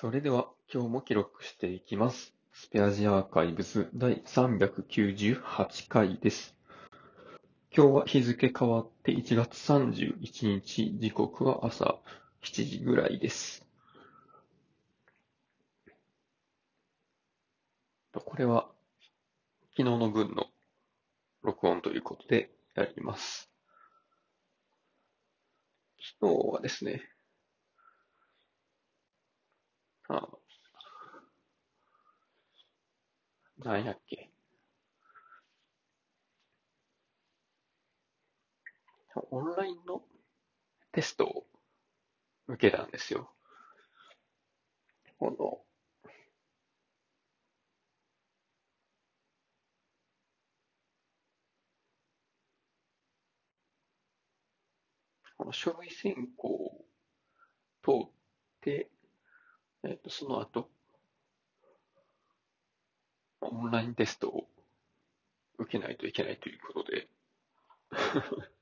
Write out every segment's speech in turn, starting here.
それでは今日も記録していきます。スペアジアーカイブス第398回です。今日は日付変わって1月31日、時刻は朝7時ぐらいです。これは昨日の分の録音ということでやります。昨日はですね、あなんやっけ。オンラインのテストを受けたんですよ。この、この書類選考を通って、えっと、その後、オンラインテストを受けないといけないということで、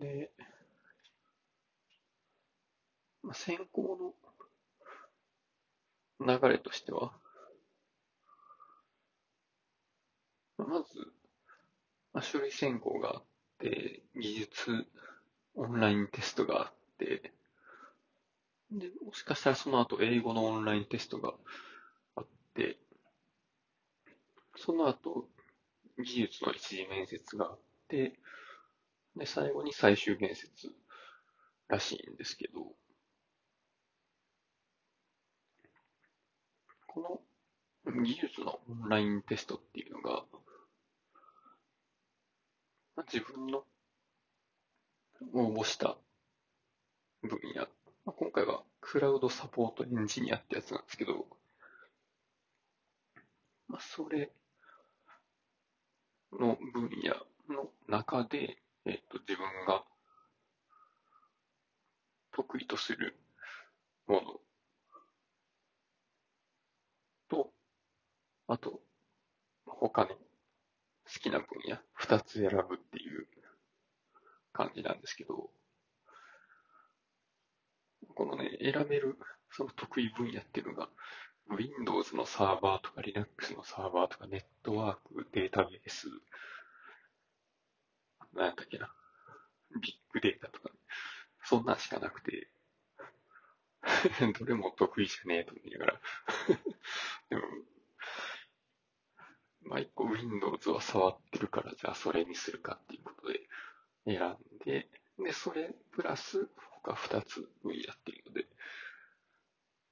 で、まあ、選考の流れとしては、まず、まあ、書類選考があって、技術オンラインテストがあって、で、もしかしたらその後英語のオンラインテストがあって、その後技術の一次面接があって、で、最後に最終面接らしいんですけど、この技術のオンラインテストっていうのが、自分の応募した分野、まあ、今回はクラウドサポートエンジニアってやつなんですけど、まあ、それの分野の中で、えっと、自分が得意とするものと、あと、他に好きな分野二つ選ぶっていう感じなんですけど、このね、選べるその得意分野っていうのが、Windows のサーバーとか Linux のサーバーとかネットワーク、データベース、なんやったっけな、ビッグデータとか、そんなんしかなくて、どれも得意じゃねえと思いながら、でも、まあ一個 Windows は触ってるから、じゃあそれにするかっていうことで選てで、それプラス他2つ分野っていうので、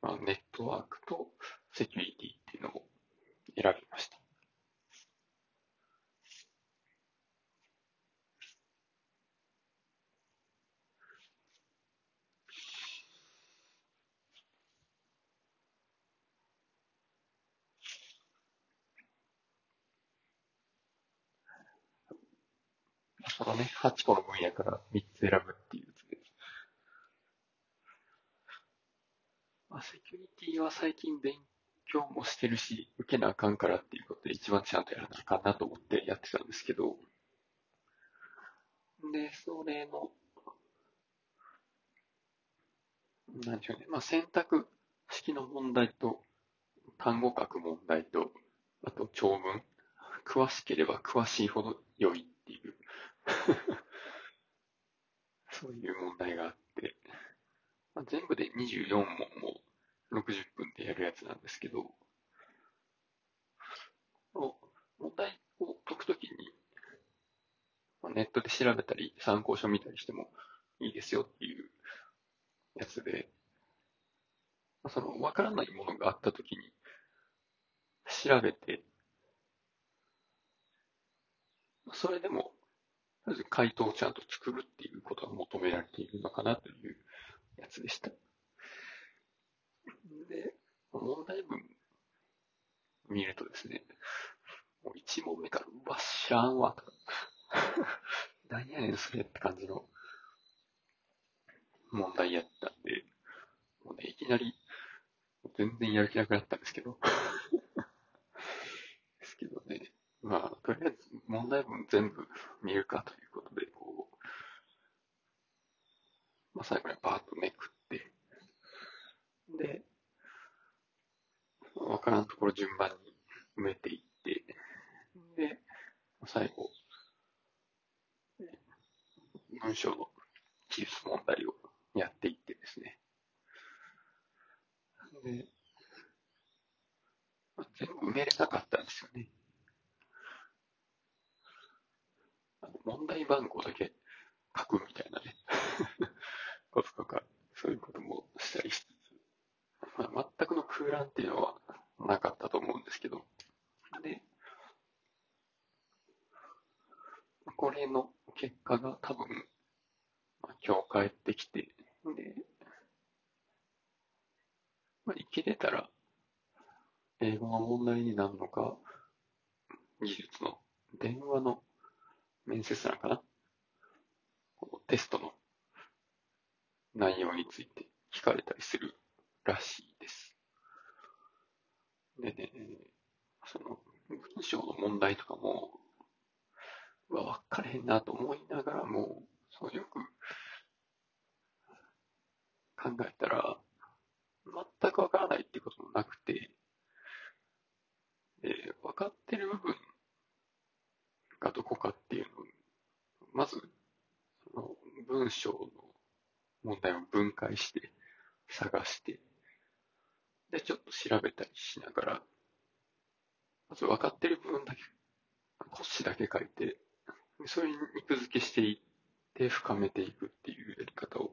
まあネットワークとセキュリティっていうのを選びました。そのね、8個の分野から3つ選ぶっていうやつで。まあ、セキュリティは最近勉強もしてるし、受けなあかんからっていうことで一番ちゃんとやらなあかんなと思ってやってたんですけど、で、それの、なんでしょうね、まあ選択式の問題と、単語書く問題と、あと長文、詳しければ詳しいほど良いっていう そういう。問題があって、まあ、全部で24問も60分でやるやつなんですけど、問題を解くときに、まあ、ネットで調べたり参考書見たりしてもいいですよっていうやつで、まあ、そのわからないものがあったときに調べて、それでもまず回答をちゃんと作るっていうことが求められているのかなというやつでした。で、問題文見るとですね、もう1問目から、うわ、知らんわ、と。か、何やねんそれって感じの問題やったんで、もうね、いきなり全然やる気なくなったんですけど、ですけどね、問題文全部見るかということで、こまあ、最後にバーッとめくって、で、わからんところ順番に埋めていって、で、最後、文章の記述問題をやっていってですね。で、全部埋めれなかったんですよね。問題番号だけ書くみたいなね。こととか、そういうこともしたりしつつ、まあ、全くの空欄っていうのはなかったと思うんですけど、で、これの結果が多分、まあ、今日帰ってきて、で、まあ、生きれたら、英語が問題になるのか、技術の電話の面接なのかなこのテストの内容について聞かれたりするらしいです。でね、その文章の問題とかも、わ、分かれへんなと思いながらも、そうよく考えたら、全くわからないってこともなくて、で、分かってる部分がどこかっていうのを、まず、その文章の問題を分解して探して、で、ちょっと調べたりしながら、まず分かってる部分だけ、星だけ書いて、それに肉付けしていって深めていくっていうやり方を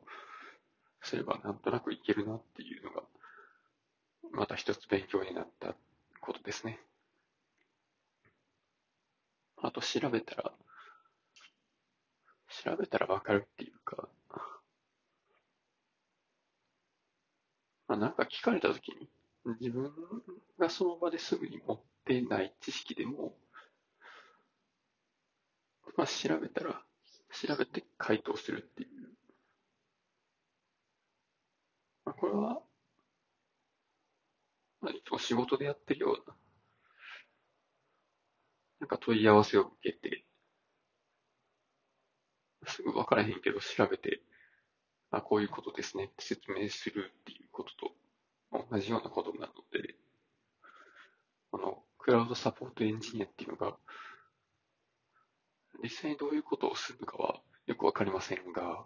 すればなんとなくいけるなっていうのが、また一つ勉強になったことですね。あと調べたら、調べたらわかるっていうか、まあ、なんか聞かれたときに、自分がその場ですぐに持ってない知識でも、まあ、調べたら、調べて回答するっていう。まあ、これは、まあ、いつも仕事でやってるような、なんか問い合わせを受けて、すぐ分からへんけど調べて、あ、こういうことですねって説明するっていうことと同じようなことなので、あの、クラウドサポートエンジニアっていうのが、実際にどういうことをするのかはよくわかりませんが、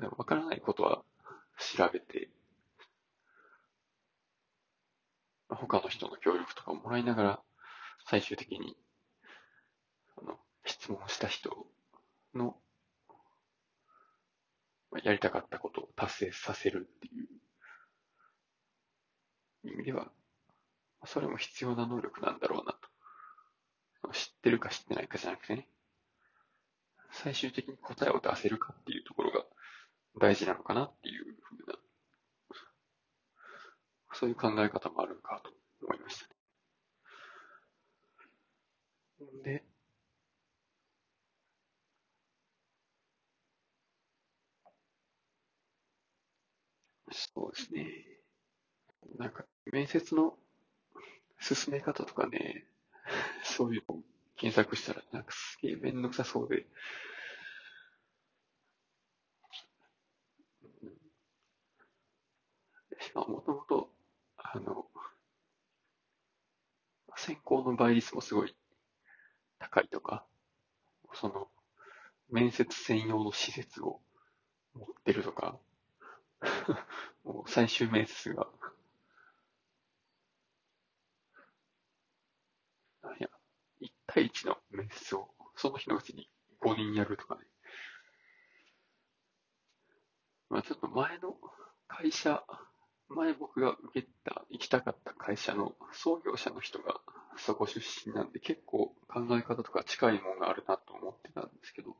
でもわからないことは調べて、他の人の協力とかをもらいながら、最終的に、あの、質問した人のやりたかったことを達成させるっていう意味では、それも必要な能力なんだろうなと。知ってるか知ってないかじゃなくてね、最終的に答えを出せるかっていうところが大事なのかなっていうふうな、そういう考え方もあるのかと思いましたね。で、そうですね。なんか、面接の進め方とかね、そういうのを検索したら、なんかすげえめんどくさそうで、しかももともと、あの、選考の倍率もすごい高いとか、その、面接専用の施設を持ってるとか、最終面接が、いや、1対1の面接をその日のうちに5人やるとかね。まあちょっと前の会社、前僕が受けた、行きたかった会社の創業者の人がそこ出身なんで結構考え方とか近いものがあるなと思ってたんですけど、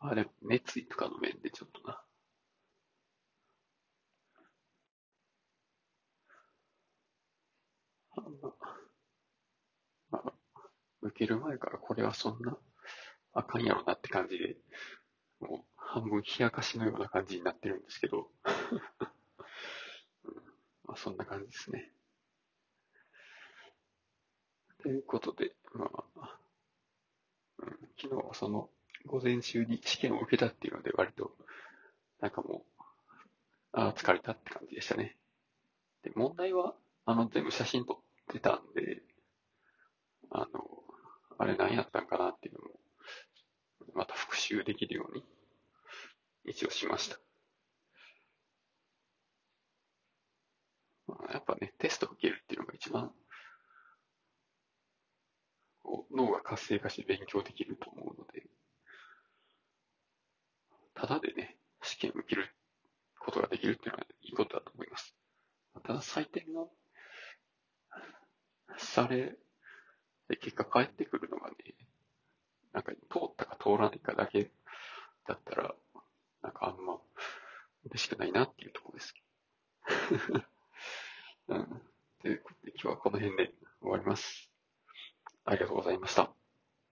あ、でも熱意とかの面でちょっとな。あの、まあ、受ける前からこれはそんなあかんやろなって感じで、もう半分冷やかしのような感じになってるんですけど、うんまあ、そんな感じですね。ということで、まあ、うん、昨日はその午前中に試験を受けたっていうので割と、なんかもう、ああ、疲れたって感じでしたね。で、問題は、あの、全部写真撮ってたんで、あの、あれ何やったんかなっていうのも、また復習できるように、一応しました。まあ、やっぱね、テスト受けるっていうのが一番、こう脳が活性化して勉強できると思うので、ただでね、試験を受けることができるっていうのはいいことだと思います。ただ採点がされ、結果返ってくるのがね、なんか通ったか通らないかだけだったら、なんかあんま嬉しくないなっていうところです。うん。ということで今日はこの辺で終わります。ありがとうございました。